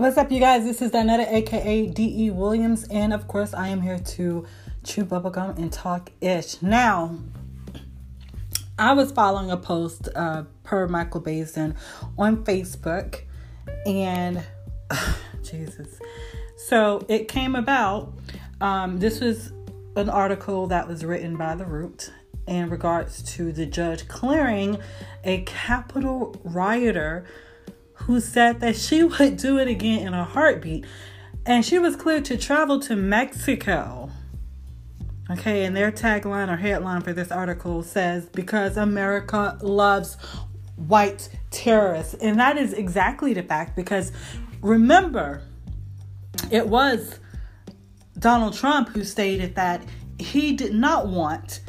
What's up, you guys? This is Donetta, aka D.E. Williams, and of course, I am here to chew bubblegum and talk ish. Now, I was following a post uh, per Michael Basin on Facebook, and Jesus. So it came about. Um, this was an article that was written by The Root in regards to the judge clearing a Capitol rioter who said that she would do it again in a heartbeat. And she was cleared to travel to Mexico. Okay, and their tagline or headline for this article says, Because America loves white terrorists. And that is exactly the fact because remember, it was Donald Trump who stated that he did not want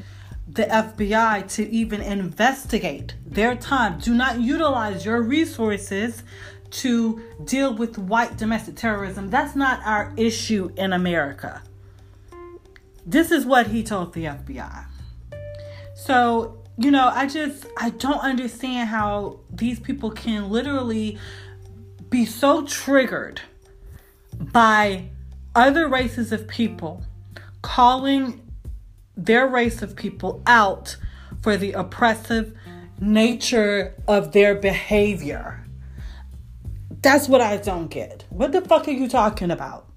the FBI to even investigate their time. Do not utilize your resources to deal with white domestic terrorism. That's not our issue in America. This is what he told the FBI. So, you know, I just I don't understand how these people can literally be so triggered by other races of people calling their race of people out for the oppressive nature of their behavior. That's what I don't get. What the fuck are you talking about?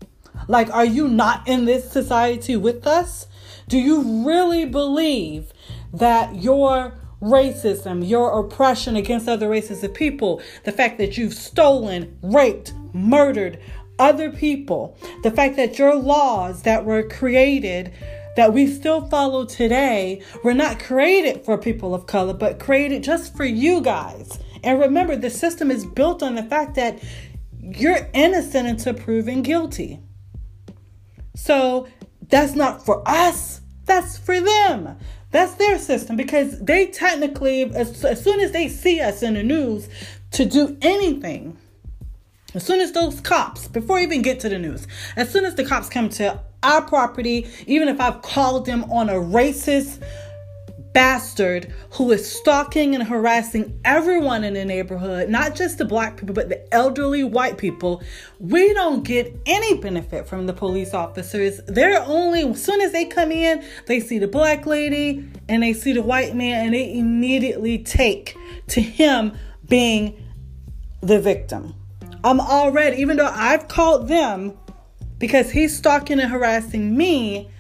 Like, are you not in this society with us? Do you really believe that your racism, your oppression against other races of people, the fact that you've stolen, raped, murdered other people, the fact that your laws that were created that we still follow today were not created for people of color, but created just for you guys. And remember, the system is built on the fact that you're innocent until proven guilty. So that's not for us, that's for them. That's their system because they technically, as, as soon as they see us in the news to do anything, as soon as those cops, before you even get to the news, as soon as the cops come to our property, even if I've called them on a racist bastard who is stalking and harassing everyone in the neighborhood, not just the black people, but the elderly white people, we don't get any benefit from the police officers. They're only, as soon as they come in, they see the black lady and they see the white man and they immediately take to him being the victim. I'm already, even though I've called them because he's stalking and harassing me,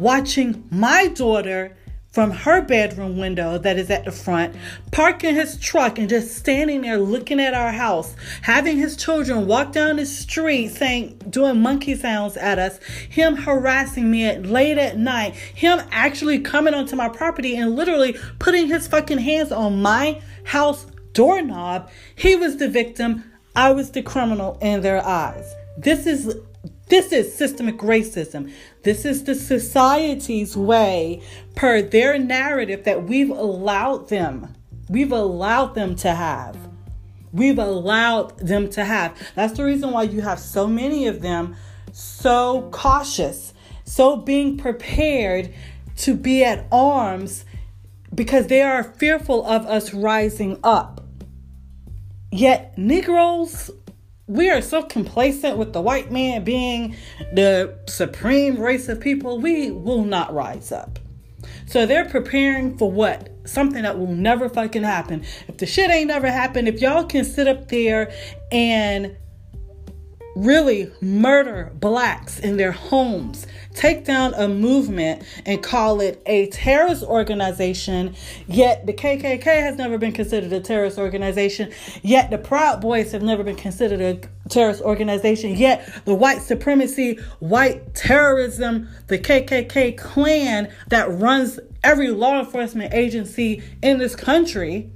watching my daughter from her bedroom window that is at the front, parking his truck and just standing there looking at our house, having his children walk down the street saying, doing monkey sounds at us, him harassing me at late at night, him actually coming onto my property and literally putting his fucking hands on my house doorknob. He was the victim. I was the criminal in their eyes. This is this is systemic racism. This is the society's way, per their narrative, that we've allowed them. We've allowed them to have. We've allowed them to have. That's the reason why you have so many of them so cautious, so being prepared to be at arms because they are fearful of us rising up. Yet, Negroes, we are so complacent with the white man being the supreme race of people, we will not rise up. So they're preparing for what? Something that will never fucking happen. If the shit ain't never happened, if y'all can sit up there and really murder blacks in their homes, take down a movement and call it a terrorist organization, yet the KKK has never been considered a terrorist organization, yet the Proud Boys have never been considered a terrorist organization, yet the white supremacy, white terrorism, the KKK clan that runs every law enforcement agency in this country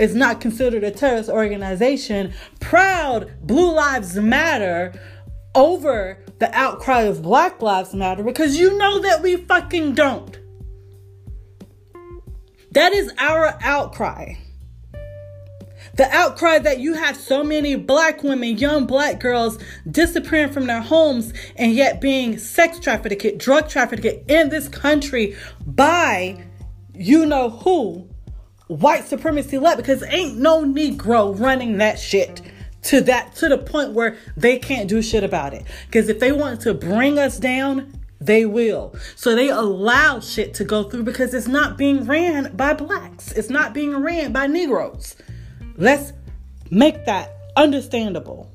is not considered a terrorist organization, proud Blue Lives Matter over the outcry of Black Lives Matter because you know that we fucking don't. That is our outcry. The outcry that you have so many black women, young black girls disappearing from their homes and yet being sex trafficked, drug trafficked in this country by you know who white supremacy led because ain't no Negro running that shit. to that to the point where they can't do shit about it. Because if they want to bring us down, they will. So they allow shit to go through because it's not being ran by blacks. It's not being ran by Negroes. Let's make that understandable.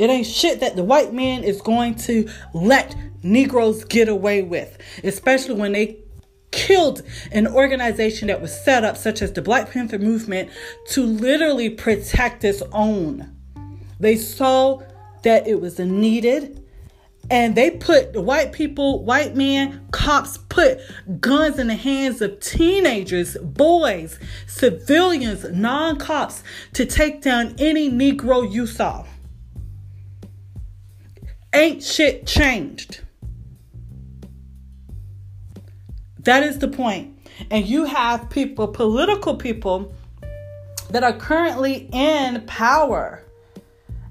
It ain't shit that the white man is going to let Negroes get away with, especially when they killed an organization that was set up, such as the Black Panther movement, to literally protect its own. They saw that it was needed. And they put white people, white men, cops put guns in the hands of teenagers, boys, civilians, non cops to take down any Negro you saw. Ain't shit changed. That is the point. And you have people, political people, that are currently in power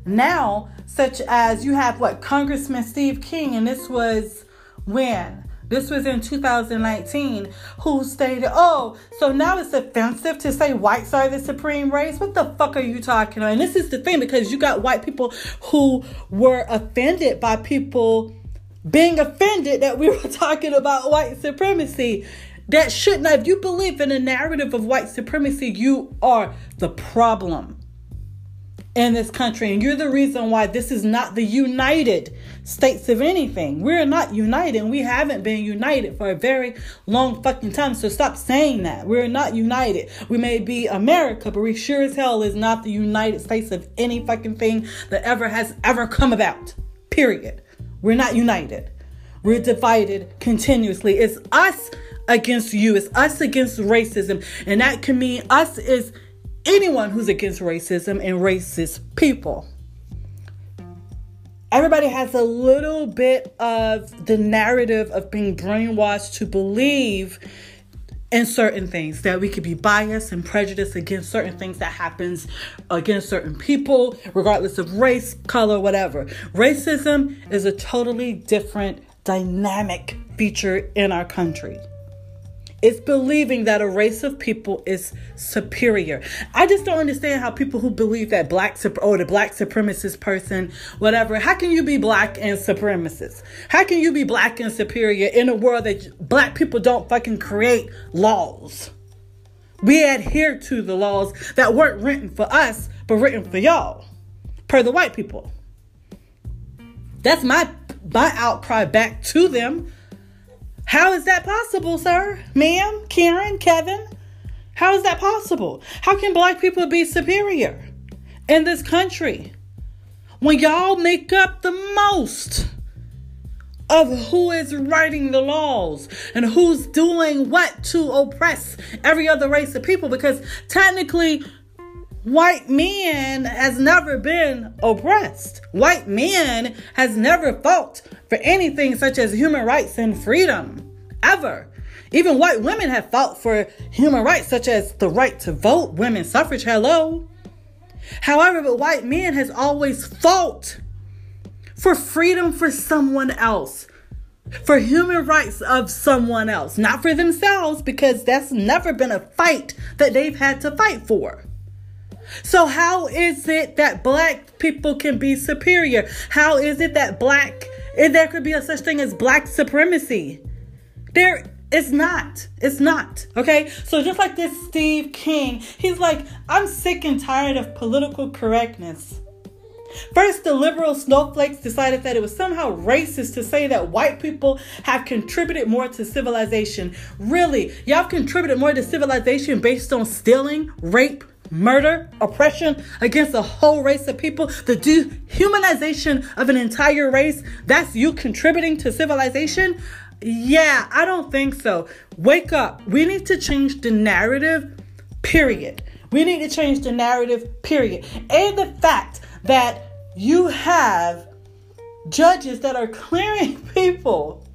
now, such as you have what Congressman Steve King, and this was when this was in 2019, who stated, Oh, so now it's offensive to say whites are the supreme race? What the fuck are you talking about? And this is the thing because you got white people who were offended by people being offended that we were talking about white supremacy. That should not, if you believe in a narrative of white supremacy, you are the problem in this country. And you're the reason why this is not the United States of anything. We're not united. And we haven't been united for a very long fucking time. So stop saying that. We're not united. We may be America, but we sure as hell is not the United States of any fucking thing that ever has ever come about. Period. We're not united. We're divided continuously. It's us against you. It's us against racism. And that can mean us is anyone who's against racism and racist people. Everybody has a little bit of the narrative of being brainwashed to believe in certain things that we could be biased and prejudiced against certain things that happens against certain people regardless of race color whatever. Racism is a totally different dynamic feature in our country it's believing that a race of people is superior. I just don't understand how people who believe that black or oh, the black supremacist person, whatever, how can you be black and supremacist? How can you be black and superior in a world that black people don't fucking create laws? We adhere to the laws that weren't written for us, but written for y'all, per the white people. That's my my outcry back to them how is that possible, sir? Ma'am, Karen, Kevin? How is that possible? How can black people be superior in this country when y'all make up the most of who is writing the laws and who's doing what to oppress every other race of people? Because technically, white man has never been oppressed. White man has never fought for anything such as human rights and freedom. Ever. Even white women have fought for human rights such as the right to vote, women's suffrage, hello. However, but white man has always fought for freedom for someone else, for human rights of someone else, not for themselves, because that's never been a fight that they've had to fight for. So, how is it that black people can be superior? How is it that black, there could be a such thing as black supremacy? There is not. It's not. Okay? So, just like this Steve King, he's like, I'm sick and tired of political correctness. First, the liberal snowflakes decided that it was somehow racist to say that white people have contributed more to civilization. Really, y'all contributed more to civilization based on stealing, rape, murder, oppression against a whole race of people, the dehumanization of an entire race, that's you contributing to civilization? Yeah, I don't think so. Wake up. We need to change the narrative, period. We need to change the narrative, period. And the fact that you have judges that are clearing people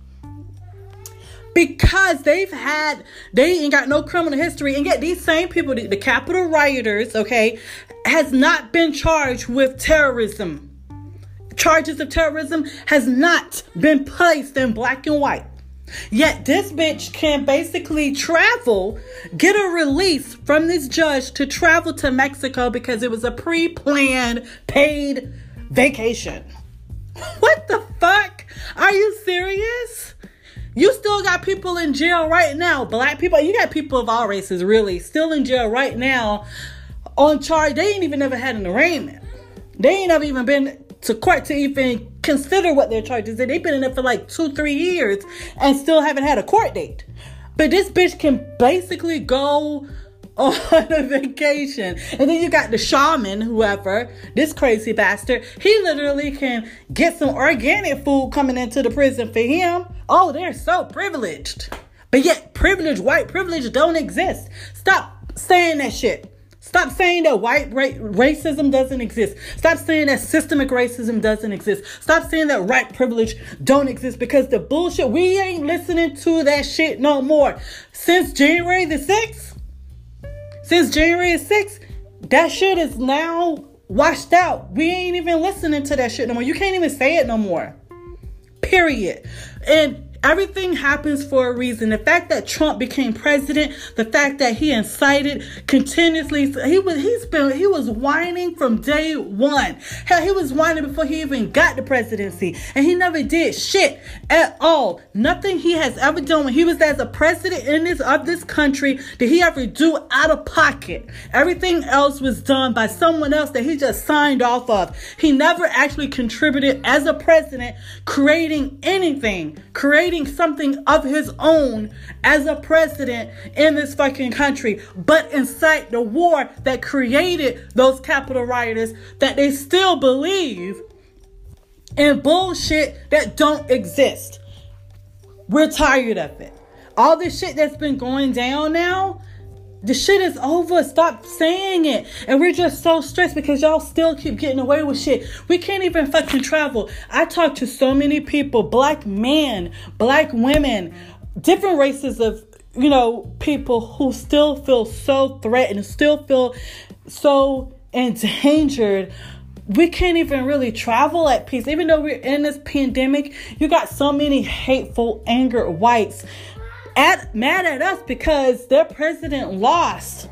because they've had they ain't got no criminal history and yet these same people the, the capitol rioters okay has not been charged with terrorism charges of terrorism has not been placed in black and white Yet this bitch can basically travel, get a release from this judge to travel to Mexico because it was a pre planned paid vacation. What the fuck? Are you serious? You still got people in jail right now, black people. You got people of all races, really, still in jail right now on charge. They ain't even never had an arraignment. They ain't never even been to court to even consider what their charges are. They've been in it for like two, three years and still haven't had a court date. But this bitch can basically go on a vacation. And then you got the shaman, whoever, this crazy bastard. He literally can get some organic food coming into the prison for him. Oh, they're so privileged. But yet, privilege, white privilege don't exist. Stop saying that shit. Stop saying that white ra- racism doesn't exist. Stop saying that systemic racism doesn't exist. Stop saying that white privilege don't exist because the bullshit, we ain't listening to that shit no more. Since January the 6th, since January the 6th, that shit is now washed out. We ain't even listening to that shit no more. You can't even say it no more. Period. And Everything happens for a reason. The fact that Trump became president, the fact that he incited continuously, he was he's been he was whining from day one. Hell, he was whining before he even got the presidency, and he never did shit at all. Nothing he has ever done when he was as a president in this of this country did he ever do out of pocket. Everything else was done by someone else that he just signed off of. He never actually contributed as a president, creating anything, creating creating something of his own as a president in this fucking country, but incite the war that created those Capitol rioters that they still believe in bullshit that don't exist. We're tired of it. All this shit that's been going down now, the shit is over. Stop saying it. And we're just so stressed because y'all still keep getting away with shit. We can't even fucking travel. I talk to so many people, black men, black women, different races of, you know, people who still feel so threatened, still feel so endangered we can't even really travel at peace. Even though we're in this pandemic, you got so many hateful, angered whites at, mad at us because their president lost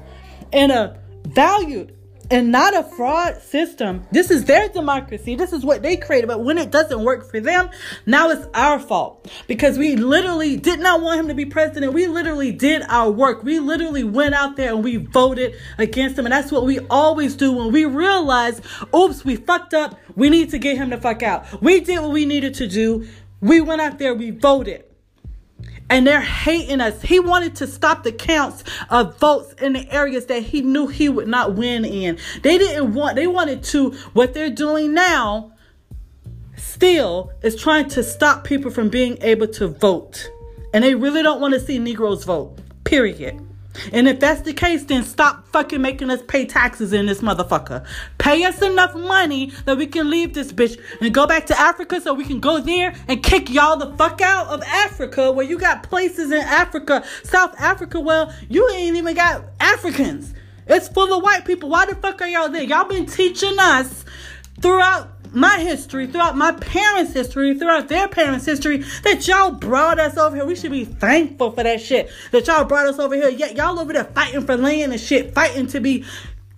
in a valued and not a fraud system. This is their democracy. This is what they created. But when it doesn't work for them, now it's our fault because we literally did not want him to be president. We literally did our work. We literally went out there and we voted against him. And that's what we always do when we realize, oops, we fucked up. We need to get him the fuck out. We did what we needed to do. We went out there, we voted and they're hating us. He wanted to stop the counts of votes in the areas that he knew he would not win in. They didn't want, they wanted to, what they're doing now still is trying to stop people from being able to vote. And they really don't want to see Negroes vote, period. And if that's the case, then stop fucking making us pay taxes in this motherfucker. Pay us enough money that we can leave this bitch and go back to Africa so we can go there and kick y'all the fuck out of Africa where you got places in Africa, South Africa, well, you ain't even got Africans. It's full of white people. Why the fuck are y'all there? Y'all been teaching us throughout my history, throughout my parents' history, throughout their parents' history, that y'all brought us over here. We should be thankful for that shit. That y'all brought us over here. Yet y'all over there fighting for land and shit, fighting to be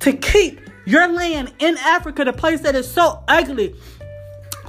to keep your land in Africa, the place that is so ugly,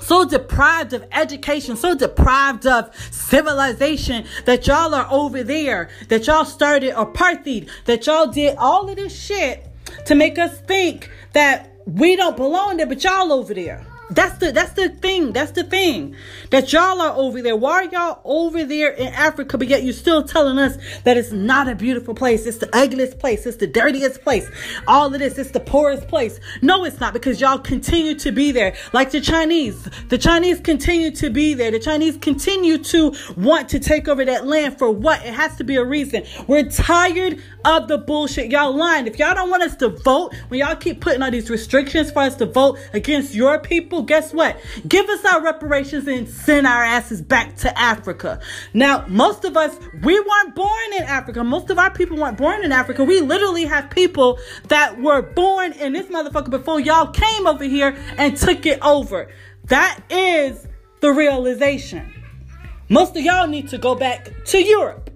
so deprived of education, so deprived of civilization that y'all are over there, that y'all started apartheid, that y'all did all of this shit to make us think that we don't belong there, but y'all over there. That's the that's the thing. That's the thing. That y'all are over there. Why are y'all over there in Africa, but yet you're still telling us that it's not a beautiful place. It's the ugliest place. It's the dirtiest place. All of this, it's the poorest place. No, it's not because y'all continue to be there. Like the Chinese. The Chinese continue to be there. The Chinese continue to want to take over that land for what? It has to be a reason. We're tired of the bullshit. Y'all lying. If y'all don't want us to vote, when y'all keep putting all these restrictions for us to vote against your people, guess what? Give us our reparations and send our asses back to Africa. Now, most of us, we weren't born in Africa. Most of our people weren't born in Africa. We literally have people that were born in this motherfucker before y'all came over here and took it over. That is the realization. Most of y'all need to go back to Europe.